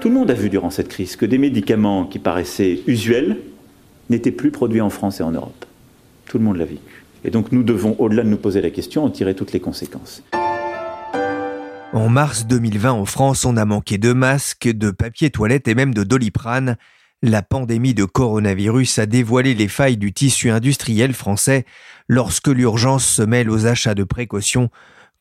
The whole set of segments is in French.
Tout le monde a vu durant cette crise que des médicaments qui paraissaient usuels n'étaient plus produits en France et en Europe. Tout le monde l'a vécu. Et donc nous devons, au-delà de nous poser la question, en tirer toutes les conséquences. En mars 2020, en France, on a manqué de masques, de papier toilette et même de doliprane. La pandémie de coronavirus a dévoilé les failles du tissu industriel français lorsque l'urgence se mêle aux achats de précautions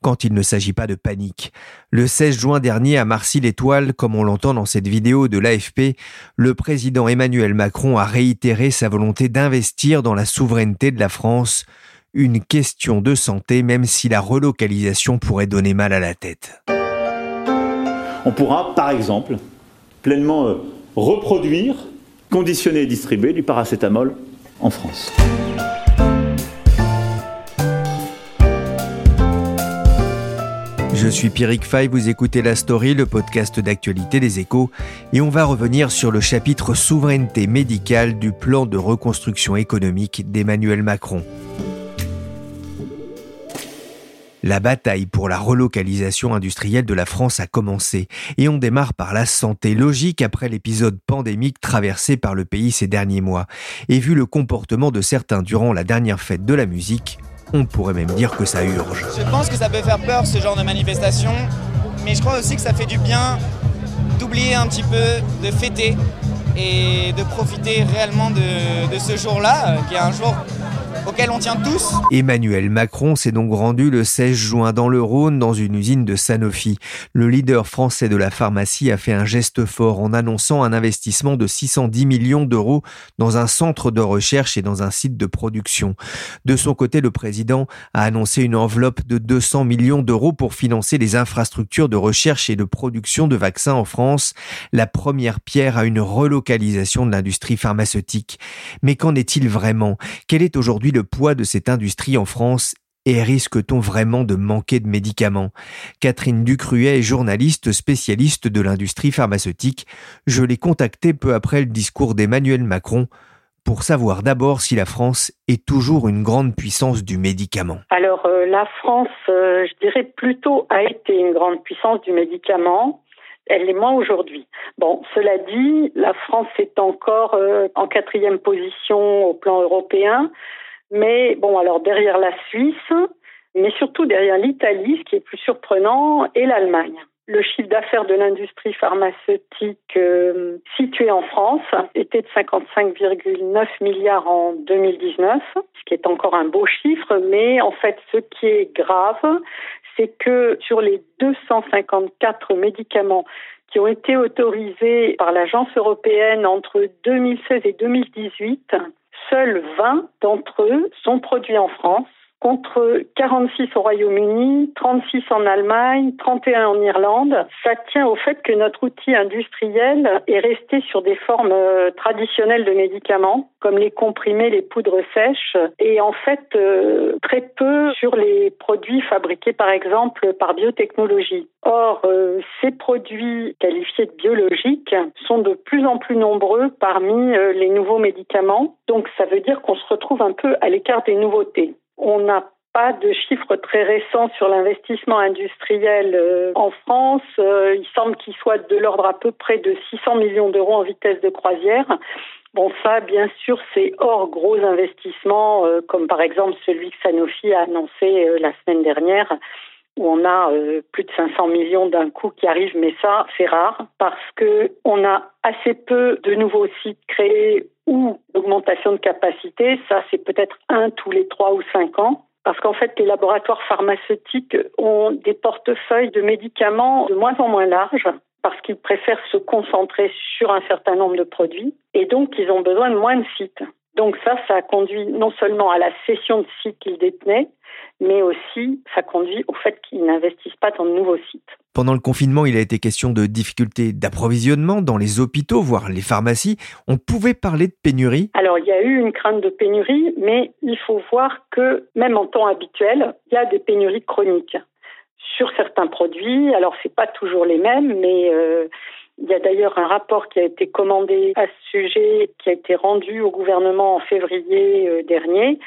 quand il ne s'agit pas de panique. Le 16 juin dernier à Marcy-l'Étoile, comme on l'entend dans cette vidéo de l'AFP, le président Emmanuel Macron a réitéré sa volonté d'investir dans la souveraineté de la France une question de santé, même si la relocalisation pourrait donner mal à la tête. On pourra, par exemple, pleinement euh, reproduire, conditionner et distribuer du paracétamol en France. Je suis Pierrick Fay, vous écoutez La Story, le podcast d'actualité des échos, et on va revenir sur le chapitre souveraineté médicale du plan de reconstruction économique d'Emmanuel Macron. La bataille pour la relocalisation industrielle de la France a commencé et on démarre par la santé logique après l'épisode pandémique traversé par le pays ces derniers mois. Et vu le comportement de certains durant la dernière fête de la musique, on pourrait même dire que ça urge. Je pense que ça peut faire peur ce genre de manifestation, mais je crois aussi que ça fait du bien d'oublier un petit peu, de fêter et de profiter réellement de, ce jour-là, qui est un jour auquel on tient tous. Emmanuel Macron s'est donc rendu le 16 juin dans le Rhône dans une usine de Sanofi. Le leader français de la pharmacie a fait un geste fort en annonçant un investissement de 610 millions d'euros dans un centre de recherche et dans un site de production. De son côté, le président a annoncé une enveloppe de 200 millions d'euros pour financer les infrastructures de recherche et de production de vaccins en France, la première pierre à une relocalisation de l'industrie pharmaceutique. Mais qu'en est-il vraiment? Quel est aujourd'hui le poids de cette industrie en France et risque-t-on vraiment de manquer de médicaments? Catherine Ducruet est journaliste spécialiste de l'industrie pharmaceutique. Je l'ai contactée peu après le discours d'Emmanuel Macron pour savoir d'abord si la France est toujours une grande puissance du médicament. Alors euh, la France, euh, je dirais plutôt, a été une grande puissance du médicament elle l'est moins aujourd'hui. Bon, cela dit, la France est encore euh, en quatrième position au plan européen. Mais bon, alors derrière la Suisse, mais surtout derrière l'Italie, ce qui est plus surprenant, et l'Allemagne. Le chiffre d'affaires de l'industrie pharmaceutique euh, située en France était de 55,9 milliards en 2019, ce qui est encore un beau chiffre, mais en fait ce qui est grave, c'est que sur les 254 médicaments qui ont été autorisés par l'Agence européenne entre 2016 et 2018, Seuls 20 d'entre eux sont produits en France contre 46 au Royaume-Uni, 36 en Allemagne, 31 en Irlande. Ça tient au fait que notre outil industriel est resté sur des formes euh, traditionnelles de médicaments, comme les comprimés, les poudres sèches, et en fait euh, très peu sur les produits fabriqués par exemple par biotechnologie. Or, euh, ces produits qualifiés de biologiques sont de plus en plus nombreux parmi les nouveaux médicaments. Donc ça veut dire qu'on se retrouve un peu à l'écart des nouveautés. On n'a pas de chiffres très récents sur l'investissement industriel euh, en France. Euh, il semble qu'il soit de l'ordre à peu près de 600 millions d'euros en vitesse de croisière. Bon, ça, bien sûr, c'est hors gros investissements, euh, comme par exemple celui que Sanofi a annoncé la semaine dernière, où on a plus de 500 millions d'un coup qui arrive, mais ça, c'est rare, parce que on a assez peu de nouveaux sites créés ou d'augmentation de capacité, ça c'est peut-être un tous les trois ou cinq ans. Parce qu'en fait, les laboratoires pharmaceutiques ont des portefeuilles de médicaments de moins en moins larges parce qu'ils préfèrent se concentrer sur un certain nombre de produits et donc ils ont besoin de moins de sites. Donc ça, ça a conduit non seulement à la cession de sites qu'ils détenaient, mais aussi ça conduit au fait qu'ils n'investissent pas dans de nouveaux sites. Pendant le confinement, il a été question de difficultés d'approvisionnement dans les hôpitaux, voire les pharmacies. On pouvait parler de pénurie? Alors, il y a eu une crainte de pénurie, mais il faut voir que même en temps habituel, il y a des pénuries chroniques sur certains produits. Alors, c'est pas toujours les mêmes, mais euh, il y a d'ailleurs un rapport qui a été commandé à ce sujet, qui a été rendu au gouvernement en février euh, dernier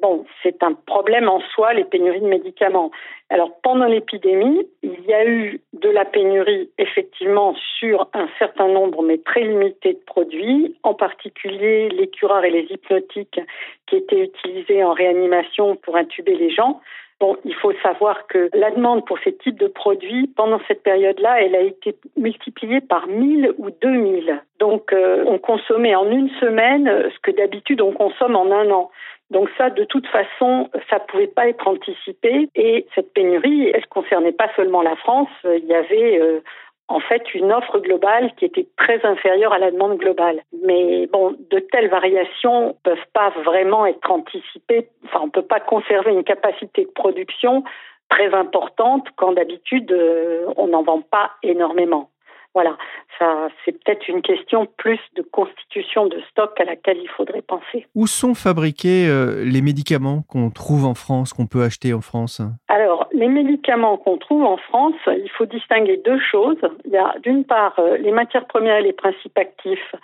Bon, c'est un problème en soi, les pénuries de médicaments. Alors, pendant l'épidémie, il y a eu de la pénurie, effectivement, sur un certain nombre, mais très limité de produits, en particulier les cureurs et les hypnotiques qui étaient utilisés en réanimation pour intuber les gens. Bon, il faut savoir que la demande pour ces types de produits, pendant cette période-là, elle a été multipliée par 1000 ou 2000. Donc, euh, on consommait en une semaine ce que d'habitude on consomme en un an. Donc ça, de toute façon, ça pouvait pas être anticipé. Et cette pénurie, elle concernait pas seulement la France. Il y avait euh, en fait une offre globale qui était très inférieure à la demande globale. Mais bon, de telles variations peuvent pas vraiment être anticipées. Enfin, on peut pas conserver une capacité de production très importante quand d'habitude euh, on n'en vend pas énormément. Voilà, ça c'est peut-être une question plus de constitution de stock à laquelle il faudrait penser. Où sont fabriqués euh, les médicaments qu'on trouve en France, qu'on peut acheter en France? Alors, les médicaments qu'on trouve en France, il faut distinguer deux choses. Il y a d'une part euh, les matières premières et les principes actifs.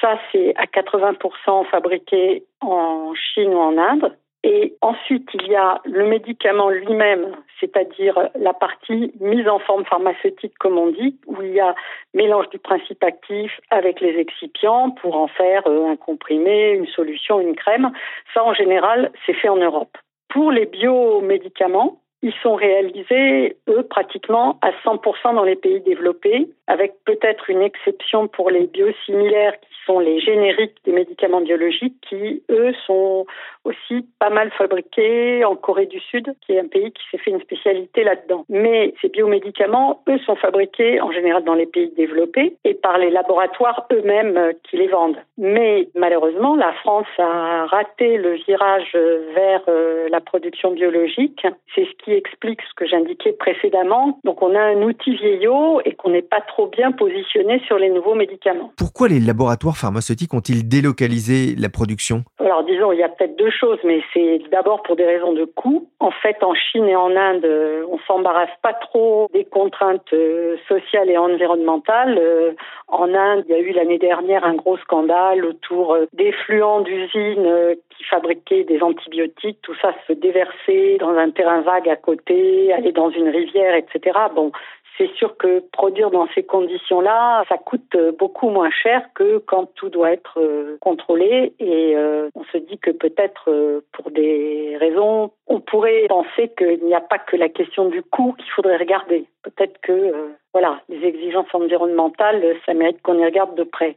Ça, c'est à 80% fabriqué en Chine ou en Inde. Et ensuite, il y a le médicament lui-même, c'est-à-dire la partie mise en forme pharmaceutique, comme on dit, où il y a mélange du principe actif avec les excipients pour en faire euh, un comprimé, une solution, une crème. Ça, en général, c'est fait en Europe. Pour les biomédicaments, ils sont réalisés, eux, pratiquement à 100% dans les pays développés, avec peut-être une exception pour les biosimilaires qui sont les génériques des médicaments biologiques qui, eux, sont aussi pas mal fabriqués en Corée du Sud, qui est un pays qui s'est fait une spécialité là-dedans. Mais ces biomédicaments, eux, sont fabriqués en général dans les pays développés et par les laboratoires eux-mêmes euh, qui les vendent. Mais malheureusement, la France a raté le virage vers euh, la production biologique. C'est ce qui explique ce que j'indiquais précédemment. Donc on a un outil vieillot et qu'on n'est pas trop bien positionné sur les nouveaux médicaments. Pourquoi les laboratoires pharmaceutiques ont-ils délocalisé la production? Alors disons, il y a peut-être deux choses, mais c'est d'abord pour des raisons de coût. En fait, en Chine et en Inde, on s'embarrasse pas trop des contraintes euh, sociales et environnementales. Euh, en Inde, il y a eu l'année dernière un gros scandale autour euh, des fluents d'usines qui fabriquaient des antibiotiques. Tout ça se déversait dans un terrain vague à côté, aller dans une rivière, etc. Bon, c'est sûr que produire dans ces conditions-là, ça coûte beaucoup moins cher que quand tout doit être euh, contrôlé. Et euh, on se dit que peut-être euh, pour des raisons, on pourrait penser qu'il n'y a pas que la question du coût qu'il faudrait regarder. Peut-être que voilà, les exigences environnementales, ça mérite qu'on y regarde de près.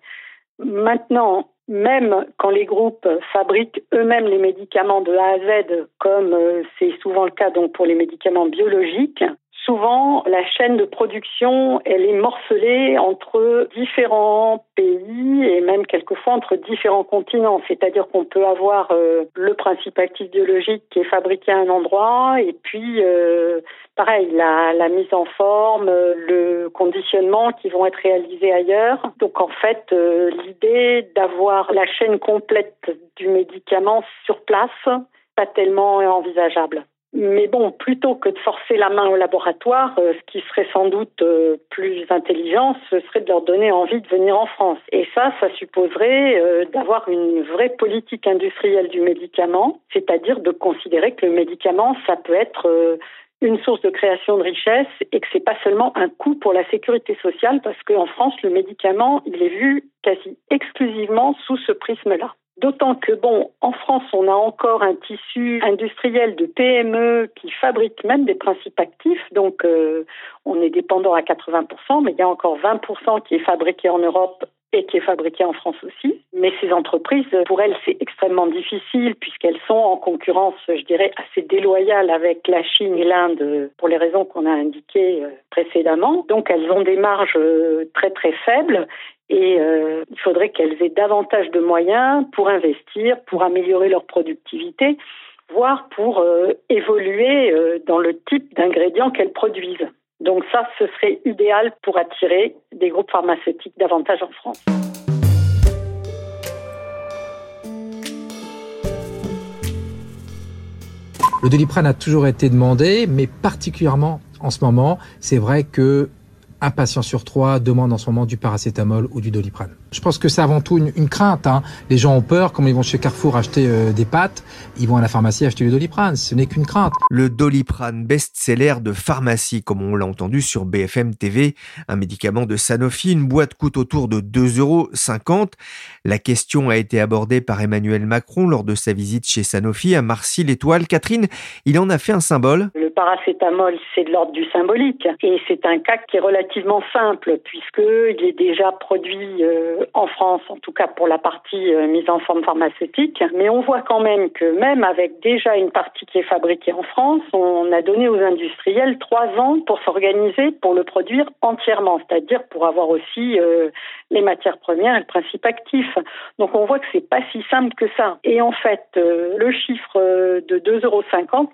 Maintenant, même quand les groupes fabriquent eux-mêmes les médicaments de A à Z, comme c'est souvent le cas donc pour les médicaments biologiques, souvent la chaîne de production, elle est morcelée entre différents pays et même quelquefois entre différents continents. C'est-à-dire qu'on peut avoir euh, le principe actif biologique qui est fabriqué à un endroit et puis euh, pareil la, mise en forme, le conditionnement qui vont être réalisés ailleurs. Donc en fait, euh, l'idée d'avoir la chaîne complète du médicament sur place, pas tellement envisageable. Mais bon, plutôt que de forcer la main au laboratoire, euh, ce qui serait sans doute euh, plus intelligent, ce serait de leur donner envie de venir en France. Et ça, ça supposerait euh, d'avoir une vraie politique industrielle du médicament, c'est-à-dire de considérer que le médicament, ça peut être une source de création de richesse et que c'est pas seulement un coût pour la sécurité sociale parce qu'en France, le médicament, il est vu quasi exclusivement sous ce prisme-là. D'autant que, bon, en France, on a encore un tissu industriel de PME qui fabrique même des principes actifs, donc euh, on est dépendant à 80%, mais il y a encore 20% qui est fabriqué en Europe et qui est fabriqué en France aussi. Mais ces entreprises, pour elles, c'est extrêmement difficile puisqu'elles sont en concurrence, je dirais, assez déloyale avec la Chine et l'Inde pour les raisons qu'on a indiquées euh, précédemment. Donc elles ont des marges euh, très très faibles et euh, il faudrait qu'elles aient davantage de moyens pour investir, pour améliorer leur productivité, voire pour évoluer dans le type d'ingrédients qu'elles produisent. Donc ça, ce serait idéal pour attirer des groupes pharmaceutiques davantage en France. Le doliprane a toujours été demandé, mais particulièrement en ce moment, c'est vrai que un patient sur trois demande en ce moment du paracétamol ou du doliprane. Je pense que c'est avant tout une, crainte. Hein. Les gens ont peur, comme ils vont chez Carrefour acheter euh, des pâtes, ils vont à la pharmacie acheter du doliprane. Ce n'est qu'une crainte. Le doliprane best-seller de pharmacie, comme on l'a entendu sur BFM TV, un médicament de Sanofi, une boîte coûte autour de 2,50 euros. La question a été abordée par Emmanuel Macron lors de sa visite chez Sanofi à Marcy-l'Étoile. Catherine, il en a fait un symbole. Le paracétamol, c'est de l'ordre du symbolique. Et c'est un cas qui est relativement simple, puisqu'il est déjà produit euh, en France, en tout cas pour la partie euh, mise en forme pharmaceutique. Mais on voit quand même que même avec déjà une partie qui est fabriquée en France, on a donné aux industriels trois ans pour s'organiser pour le produire entièrement, c'est-à-dire pour avoir aussi euh, les matières premières et le principe actif. Donc on voit que c'est pas si simple que ça. Et en fait, le chiffre de 2,50 euros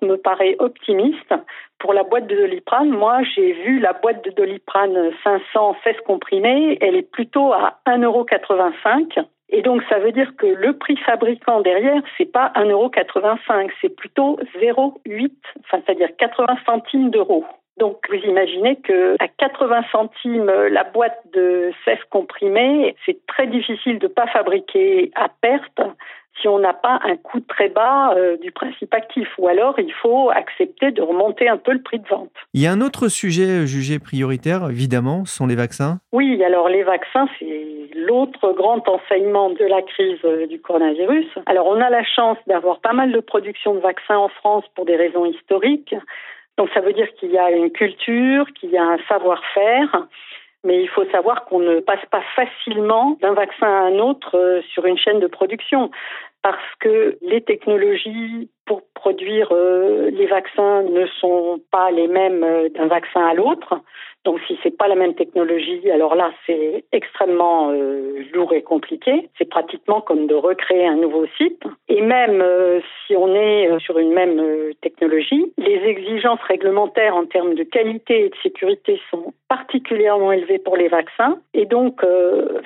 me paraît optimiste pour la boîte de doliprane, moi, j'ai vu la boîte de doliprane 500 16 comprimés, elle est plutôt à 1,85€. Et donc, ça veut dire que le prix fabricant derrière, c'est pas 1,85€, c'est plutôt 0,8, enfin, c'est-à-dire 80 centimes d'euros. Donc, vous imaginez que à 80 centimes la boîte de 16 comprimés, c'est très difficile de pas fabriquer à perte si on n'a pas un coût très bas euh, du principe actif. Ou alors, il faut accepter de remonter un peu le prix de vente. Il y a un autre sujet jugé prioritaire, évidemment, sont les vaccins. Oui, alors les vaccins, c'est l'autre grand enseignement de la crise euh, du coronavirus. Alors, on a la chance d'avoir pas mal de production de vaccins en France pour des raisons historiques. Donc, ça veut dire qu'il y a une culture, qu'il y a un savoir-faire. Mais il faut savoir qu'on ne passe pas facilement d'un vaccin à un autre euh, sur une chaîne de production. Parce que les technologies pour produire euh, les vaccins ne sont pas les mêmes euh, d'un vaccin à l'autre. Donc si c'est pas la même technologie, alors là c'est extrêmement euh, lourd et compliqué. C'est pratiquement comme de recréer un nouveau site. Et même si on est sur une même technologie, les exigences réglementaires en termes de qualité et de sécurité sont particulièrement élevées pour les vaccins. Et donc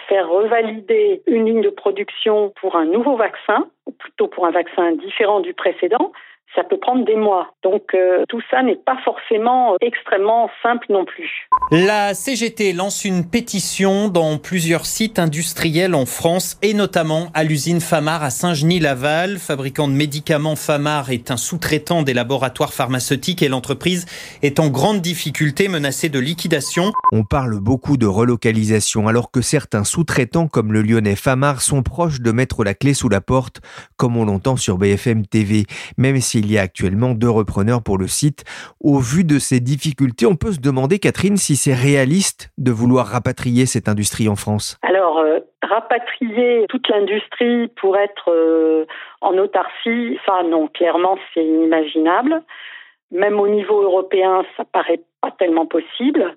faire revalider une ligne de production pour un nouveau vaccin ou plutôt pour un vaccin différent du précédent, précédent ça peut prendre des mois. Donc euh, tout ça n'est pas forcément extrêmement simple non plus. La CGT lance une pétition dans plusieurs sites industriels en France et notamment à l'usine Famar à Saint-Genis-Laval. Fabricant de médicaments, Famar est un sous-traitant des laboratoires pharmaceutiques et l'entreprise est en grande difficulté menacée de liquidation. On parle beaucoup de relocalisation alors que certains sous-traitants comme le lyonnais Famar sont proches de mettre la clé sous la porte comme on l'entend sur BFM TV. Même si il y a actuellement deux repreneurs pour le site. Au vu de ces difficultés, on peut se demander, Catherine, si c'est réaliste de vouloir rapatrier cette industrie en France. Alors, euh, rapatrier toute l'industrie pour être euh, en autarcie, ça non, clairement, c'est inimaginable. Même au niveau européen, ça paraît pas tellement possible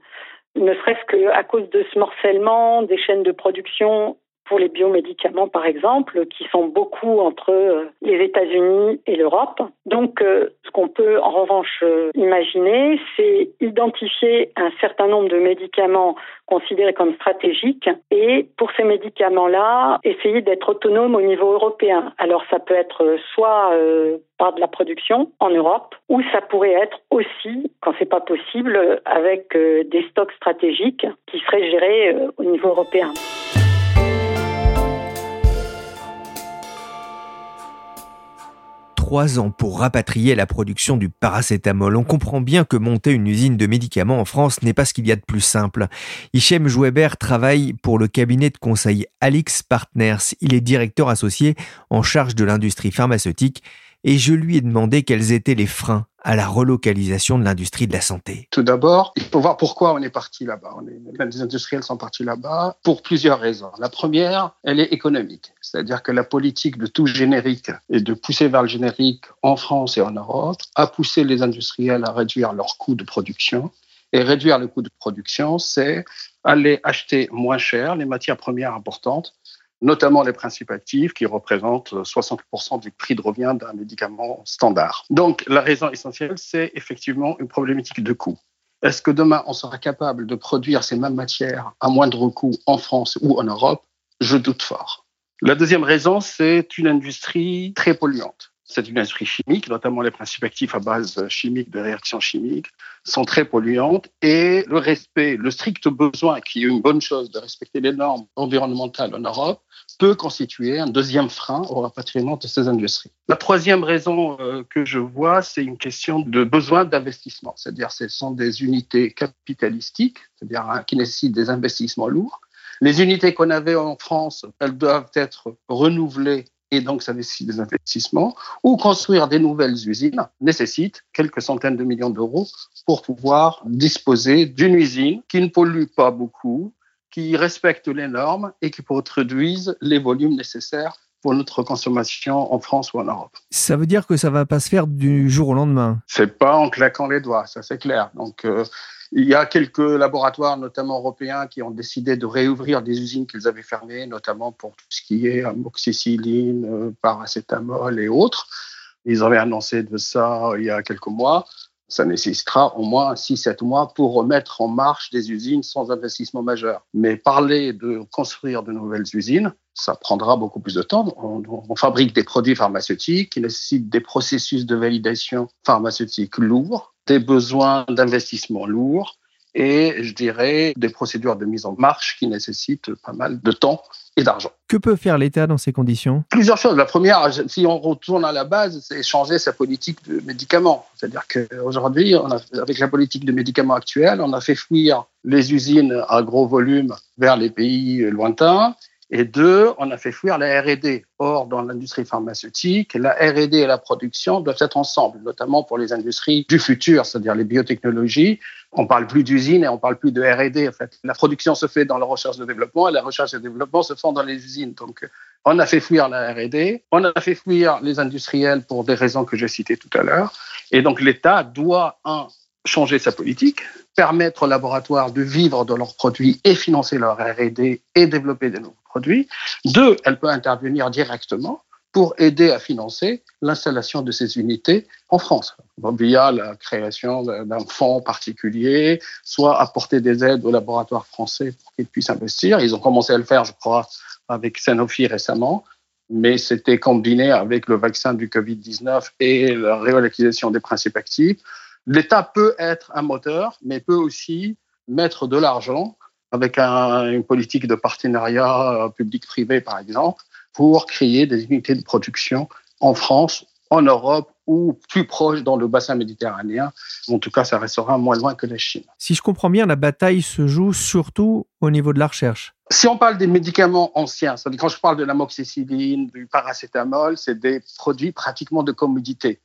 ne serait-ce qu'à cause de ce morcellement des chaînes de production pour les biomédicaments, par exemple, qui sont beaucoup entre euh, les États-Unis et l'Europe. Donc, euh, ce qu'on peut en revanche euh, imaginer, c'est identifier un certain nombre de médicaments considérés comme stratégiques et pour ces médicaments-là, essayer d'être autonome au niveau européen. Alors, ça peut être soit par de la production en Europe, ou ça pourrait être aussi, quand c'est pas possible, avec des stocks stratégiques qui seraient gérés au niveau européen. Trois ans pour rapatrier la production du paracétamol. On comprend bien que monter une usine de médicaments en France n'est pas ce qu'il y a de plus simple. Hichem Jouebert travaille pour le cabinet de conseil Alix Partners. Il est directeur associé en charge de l'industrie pharmaceutique et je lui ai demandé quels étaient les freins à la relocalisation de l'industrie de la santé Tout d'abord, il faut voir pourquoi on est parti là-bas. Les industriels sont partis là-bas pour plusieurs raisons. La première, elle est économique. C'est-à-dire que la politique de tout générique et de pousser vers le générique en France et en Europe a poussé les industriels à réduire leurs coûts de production. Et réduire le coût de production, c'est aller acheter moins cher les matières premières importantes notamment les principes actifs qui représentent 60% du prix de revient d'un médicament standard. Donc la raison essentielle, c'est effectivement une problématique de coût. Est-ce que demain, on sera capable de produire ces mêmes matières à moindre coût en France ou en Europe? Je doute fort. La deuxième raison, c'est une industrie très polluante. C'est une industrie chimique, notamment les principes actifs à base chimique de réactions chimiques sont très polluantes et le respect, le strict besoin, qui est une bonne chose, de respecter les normes environnementales en Europe, peut constituer un deuxième frein au rapatriement de ces industries. La troisième raison euh, que je vois, c'est une question de besoin d'investissement, c'est-à-dire ce sont des unités capitalistiques, c'est-à-dire hein, qui nécessitent des investissements lourds. Les unités qu'on avait en France, elles doivent être renouvelées et donc ça nécessite des investissements, ou construire des nouvelles usines nécessite quelques centaines de millions d'euros pour pouvoir disposer d'une usine qui ne pollue pas beaucoup, qui respecte les normes et qui produise les volumes nécessaires pour notre consommation en France ou en Europe. Ça veut dire que ça va pas se faire du jour au lendemain? C'est pas en claquant les doigts, ça c'est clair. Donc euh, il y a quelques laboratoires, notamment européens, qui ont décidé de réouvrir des usines qu'ils avaient fermées, notamment pour tout ce qui est amoxicilline, euh, paracétamol et autres. Ils avaient annoncé de ça il y a quelques mois. Ça nécessitera au moins 6-7 mois pour remettre en marche des usines sans investissement majeur. Mais parler de construire de nouvelles usines, ça prendra beaucoup plus de temps. On, fabrique des produits pharmaceutiques qui nécessitent des processus de validation pharmaceutique lourds des besoins d'investissement lourds et, je dirais, des procédures de mise en marche qui nécessitent pas mal de temps et d'argent. Que peut faire l'État dans ces conditions? Plusieurs choses. La première, si on retourne à la base, c'est changer sa politique de médicaments. C'est-à-dire qu'aujourd'hui, avec la politique de médicaments actuelle, on a fait fuir les usines à gros volume vers les pays lointains et deux, on a fait fuir la R&D. Or, dans l'industrie pharmaceutique, la R&D et la production doivent être ensemble, notamment pour les industries du futur, c'est-à-dire les biotechnologies. On parle plus d'usines et on parle plus de R&D. En fait, la production se fait dans la recherche et développement et la recherche et développement se font dans les usines. Donc, on a fait fuir la R&D, on a fait fuir les industriels pour des raisons que j'ai citées tout à l'heure. Et donc, l'État doit, un, changer sa politique, permettre aux laboratoires de vivre de leurs produits et financer leur R&D et développer des nouveaux produits. Deux, elle peut intervenir directement pour aider à financer l'installation de ces unités en France, via la création d'un fonds particulier, soit apporter des aides aux laboratoires français pour qu'ils puissent investir. Ils ont commencé à le faire, je crois, avec Sanofi récemment, mais c'était combiné avec le vaccin du Covid-19 et la réutilisation des principes actifs. L'État peut être un moteur, mais peut aussi mettre de l'argent avec une politique de partenariat euh, public-privé, par exemple, pour créer des unités de production en France, en Europe ou plus proche dans le bassin méditerranéen. En tout cas, ça restera moins loin que la Chine. Si je comprends bien, la bataille se joue surtout au niveau de la recherche. Si on parle des médicaments anciens, quand je parle de l'amoxicilline, du paracétamol, c'est des produits pratiquement de commodité.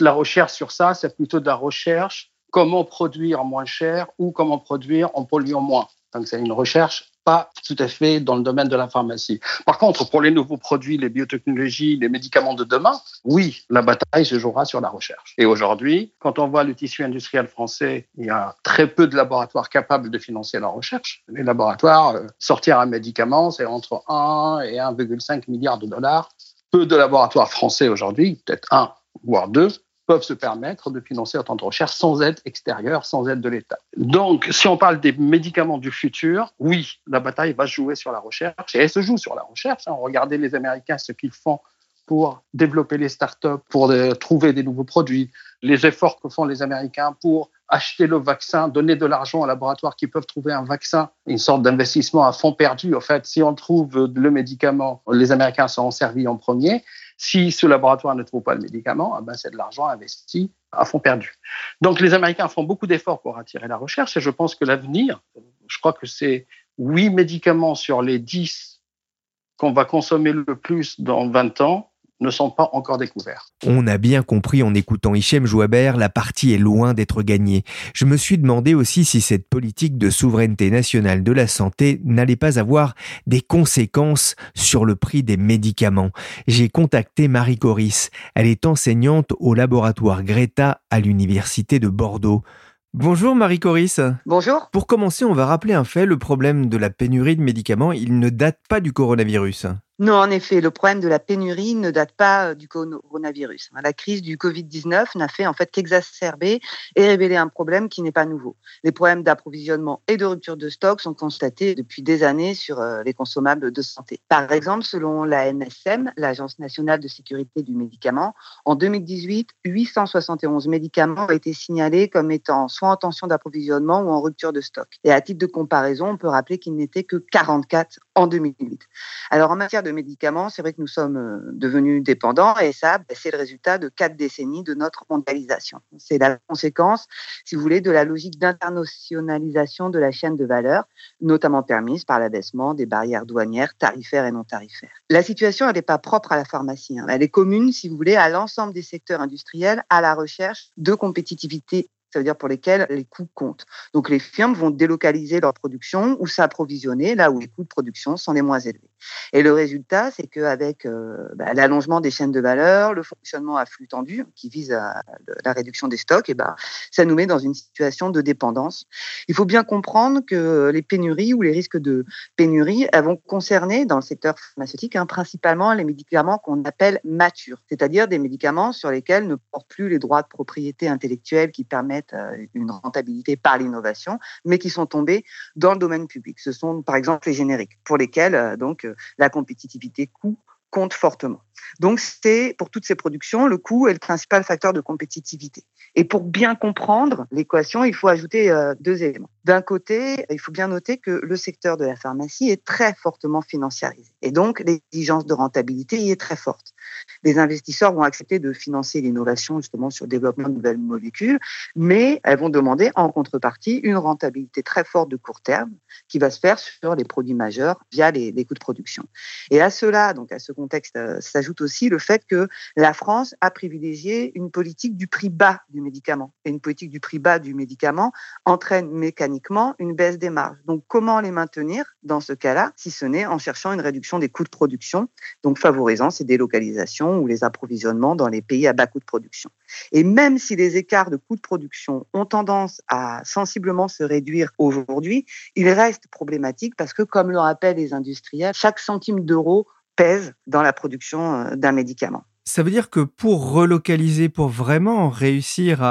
La recherche sur ça, c'est plutôt de la recherche comment produire moins cher ou comment produire en polluant moins. Donc c'est une recherche pas tout à fait dans le domaine de la pharmacie. Par contre, pour les nouveaux produits, les biotechnologies, les médicaments de demain, oui, la bataille se jouera sur la recherche. Et aujourd'hui, quand on voit le tissu industriel français, il y a très peu de laboratoires capables de financer la recherche. Les laboratoires, euh, sortir un médicament, c'est entre 1 et 1,5 milliard de dollars. Peu de laboratoires français aujourd'hui, peut-être un, voire deux, peuvent se permettre de financer autant de recherche sans aide extérieure, sans aide de l'État. Donc, si on parle des médicaments du futur, oui, la bataille va jouer sur la recherche, et elle se joue sur la recherche. Hein. Regardez les Américains, ce qu'ils font pour développer les startups, pour trouver des nouveaux produits, les efforts que font les Américains pour acheter le vaccin, donner de l'argent aux laboratoires qui peuvent trouver un vaccin, une sorte d'investissement à fond perdu. En fait, si on trouve le médicament, les Américains sont servis en premier. Si ce laboratoire ne trouve pas le médicament, ah ben c'est de l'argent investi à fond perdu. Donc les Américains font beaucoup d'efforts pour attirer la recherche et je pense que l'avenir, je crois que c'est 8 médicaments sur les 10 qu'on va consommer le plus dans 20 ans ne sont pas encore découverts. On a bien compris en écoutant Hichem Jouaber, la partie est loin d'être gagnée. Je me suis demandé aussi si cette politique de souveraineté nationale de la santé n'allait pas avoir des conséquences sur le prix des médicaments. J'ai contacté Marie Coris. Elle est enseignante au laboratoire Greta à l'université de Bordeaux. Bonjour Marie Coris. Bonjour. Pour commencer, on va rappeler un fait, le problème de la pénurie de médicaments, il ne date pas du coronavirus. Non, en effet, le problème de la pénurie ne date pas euh, du coronavirus. La crise du Covid-19 n'a fait en fait qu'exacerber et révéler un problème qui n'est pas nouveau. Les problèmes d'approvisionnement et de rupture de stock sont constatés depuis des années sur euh, les consommables de santé. Par exemple, selon la NSM, l'Agence nationale de sécurité du médicament, en 2018, 871 médicaments ont été signalés comme étant soit en tension d'approvisionnement ou en rupture de stock. Et à titre de comparaison, on peut rappeler qu'il n'était que 44 en 2008. Alors en matière de médicaments, c'est vrai que nous sommes euh, devenus dépendants et ça, c'est le résultat de quatre décennies de notre mondialisation. C'est la conséquence, si vous voulez, de la logique d'internationalisation de la chaîne de valeur, notamment permise par l'abaissement des barrières douanières tarifaires et non tarifaires. La situation, elle n'est pas propre à la pharmacie. Hein. Elle est commune, si vous voulez, à l'ensemble des secteurs industriels à la recherche de compétitivité ça veut dire pour lesquels les coûts comptent. Donc les firmes vont délocaliser leur production ou s'approvisionner là où les coûts de production sont les moins élevés. Et le résultat, c'est qu'avec euh, bah, l'allongement des chaînes de valeur, le fonctionnement à flux tendu qui vise à la réduction des stocks, et bah, ça nous met dans une situation de dépendance. Il faut bien comprendre que les pénuries ou les risques de pénurie elles vont concerner dans le secteur pharmaceutique hein, principalement les médicaments qu'on appelle matures, c'est-à-dire des médicaments sur lesquels ne portent plus les droits de propriété intellectuelle qui permettent euh, une rentabilité par l'innovation, mais qui sont tombés dans le domaine public. Ce sont par exemple les génériques, pour lesquels euh, donc la compétitivité coût compte fortement. Donc, c'est pour toutes ces productions, le coût est le principal facteur de compétitivité. Et pour bien comprendre l'équation, il faut ajouter deux éléments. D'un côté, il faut bien noter que le secteur de la pharmacie est très fortement financiarisé. Et donc, l'exigence de rentabilité y est très forte les investisseurs vont accepter de financer l'innovation justement sur le développement de nouvelles molécules, mais elles vont demander en contrepartie une rentabilité très forte de court terme qui va se faire sur les produits majeurs via les, coûts de production. Et à cela, donc à ce contexte, euh, s'ajoute aussi le fait que la France a privilégié une politique du prix bas du médicament. Et une politique du prix bas du médicament entraîne mécaniquement une baisse des marges. Donc comment les maintenir dans ce cas-là, si ce n'est en cherchant une réduction des coûts de production, donc favorisant ces délocalisations ou les approvisionnements dans les pays à bas coût de production. Et même si les écarts de coûts de production ont tendance à sensiblement se réduire aujourd'hui, il reste problématique parce que, comme le rappellent les industriels, chaque centime d'euro pèse dans la production euh, d'un médicament. Ça veut dire que pour relocaliser, pour vraiment réussir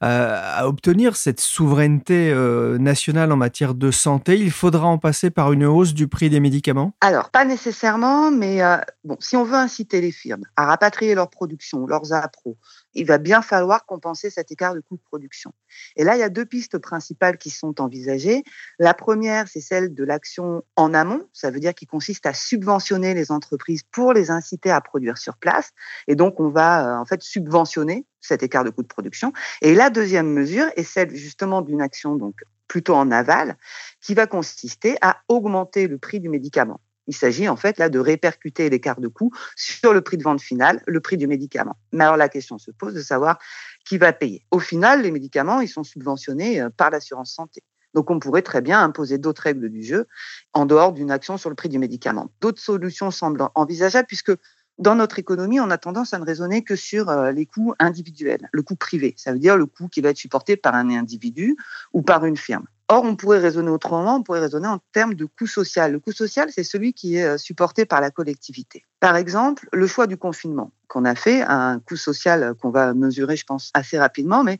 à, obtenir cette souveraineté euh, nationale en matière de santé, il faudra en passer par une hausse du prix des médicaments? Alors, pas nécessairement, mais euh, bon, si on veut inciter les firmes à rapatrier leur production, leurs appros, il va bien falloir compenser cet écart de coût de production. Et là, il y a deux pistes principales qui sont envisagées. La première, c'est celle de l'action en amont, ça veut dire qu'il consiste à subventionner les entreprises pour les inciter à produire sur place. Et donc, on va euh, en fait subventionner cet écart de coût de production. Et la deuxième mesure est celle justement d'une action donc plutôt en aval, qui va consister à augmenter le prix du médicament. Il s'agit en fait là de répercuter l'écart de coût sur le prix de vente final, le prix du médicament. Mais alors la question se pose de savoir qui va payer. Au final, les médicaments, ils sont subventionnés euh, par l'assurance santé. Donc on pourrait très bien imposer d'autres règles du jeu en dehors d'une action sur le prix du médicament. D'autres solutions semblent envisageables puisque dans notre économie, on a tendance à ne raisonner que sur euh, les coûts individuels, le coût privé. Ça veut dire le coût qui va être supporté par un individu ou par une firme. Or, on pourrait raisonner autrement, on pourrait raisonner en termes de coût social. Le coût social, c'est celui qui est euh, supporté par la collectivité. Par exemple, le choix du confinement qu'on a fait, un coût social qu'on va mesurer, je pense, assez rapidement, mais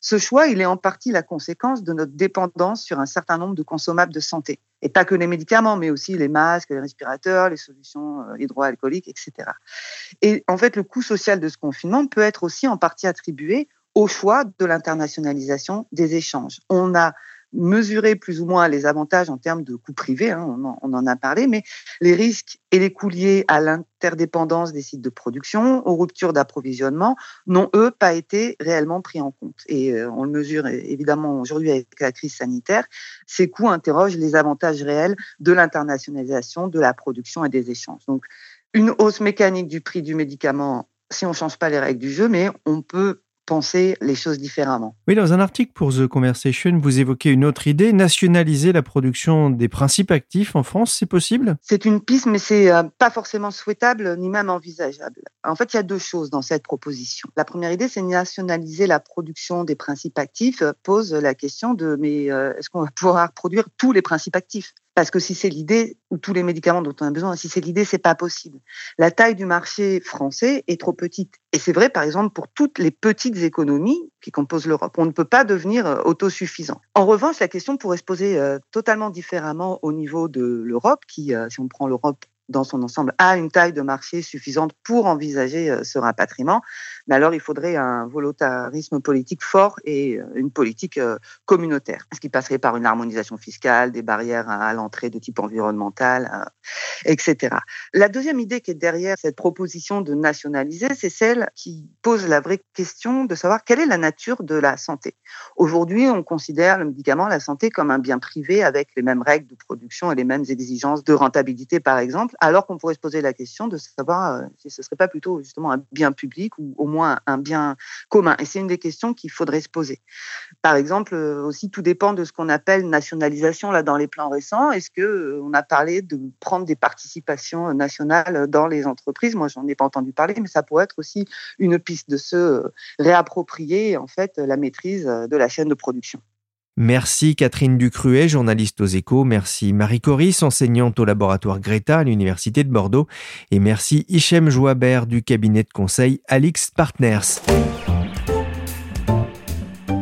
ce choix, il est en partie la conséquence de notre dépendance sur un certain nombre de consommables de santé. Et pas que les médicaments, mais aussi les masques, les respirateurs, les solutions euh, hydroalcooliques, etc. Et en fait, le coût social de ce confinement peut être aussi en partie attribué au choix de l'internationalisation des échanges. On a mesurer plus ou moins les avantages en termes de coûts privés, hein, on, en, a parlé, mais les risques et les coûts liés à l'interdépendance des sites de production, aux ruptures d'approvisionnement, n'ont, eux, pas été réellement pris en compte. Et euh, on le mesure évidemment aujourd'hui avec la crise sanitaire. Ces coûts interrogent les avantages réels de l'internationalisation de la production et des échanges. Donc, une hausse mécanique du prix du médicament si on ne change pas les règles du jeu, mais on peut penser les choses différemment. Oui, dans un article pour The Conversation, vous évoquez une autre idée, nationaliser la production des principes actifs en France, c'est possible? C'est une piste, mais c'est euh, pas forcément souhaitable ni même envisageable. En fait, il y a deux choses dans cette proposition. La première idée, c'est nationaliser la production des principes actifs, pose la question de mais euh, est-ce qu'on va pouvoir produire tous les principes actifs? Parce que si c'est l'idée, ou tous les médicaments dont on a besoin, si c'est l'idée, c'est pas possible. La taille du marché français est trop petite. Et c'est vrai, par exemple, pour toutes les petites économies qui composent l'Europe. On ne peut pas devenir euh, autosuffisant. En revanche, la question pourrait se poser euh, totalement différemment au niveau de l'Europe, qui, euh, si on prend l'Europe dans son ensemble, a une taille de marché suffisante pour envisager ce rapatriement mais alors il faudrait un volontarisme politique fort et euh, une politique euh, communautaire, ce qui passerait par une harmonisation fiscale, des barrières à l'entrée de type environnemental, euh, etc. La deuxième idée qui est derrière cette proposition de nationaliser, c'est celle qui pose la vraie question de savoir quelle est la nature de la santé. Aujourd'hui, on considère le médicament, la santé, comme un bien privé avec les mêmes règles de production et les mêmes exigences de rentabilité, par exemple, alors qu'on pourrait se poser la question de savoir si ce serait pas plutôt justement un bien public ou au moins un bien commun. Et c'est une des questions qu'il faudrait se poser. Par exemple, euh, aussi, tout dépend de ce qu'on appelle nationalisation là dans les plans récents. Est-ce que euh, a parlé de prendre des participations nationales dans les entreprises? Moi, j'en ai pas entendu parler, mais ça pourrait être aussi une piste de se euh, réapproprier en fait la maîtrise de la chaîne de production. Merci Catherine Ducruet, journaliste aux échos. Merci Marie Coris, enseignante au laboratoire Greta à l'Université de Bordeaux. Et merci Hichem Joabert du cabinet de conseil Alix Partners.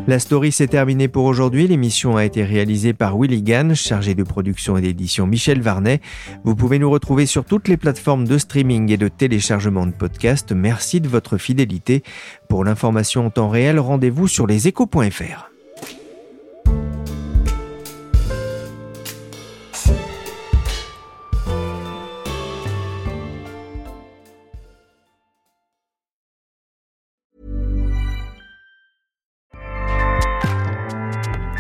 La story s'est terminée pour aujourd'hui. L'émission a été réalisée par Willy Gann, chargé de production et d'édition Michel Varnet. Vous pouvez nous retrouver sur toutes les plateformes de streaming et de téléchargement de podcasts. Merci de votre fidélité. Pour l'information en temps réel, rendez-vous sur leséchos.fr.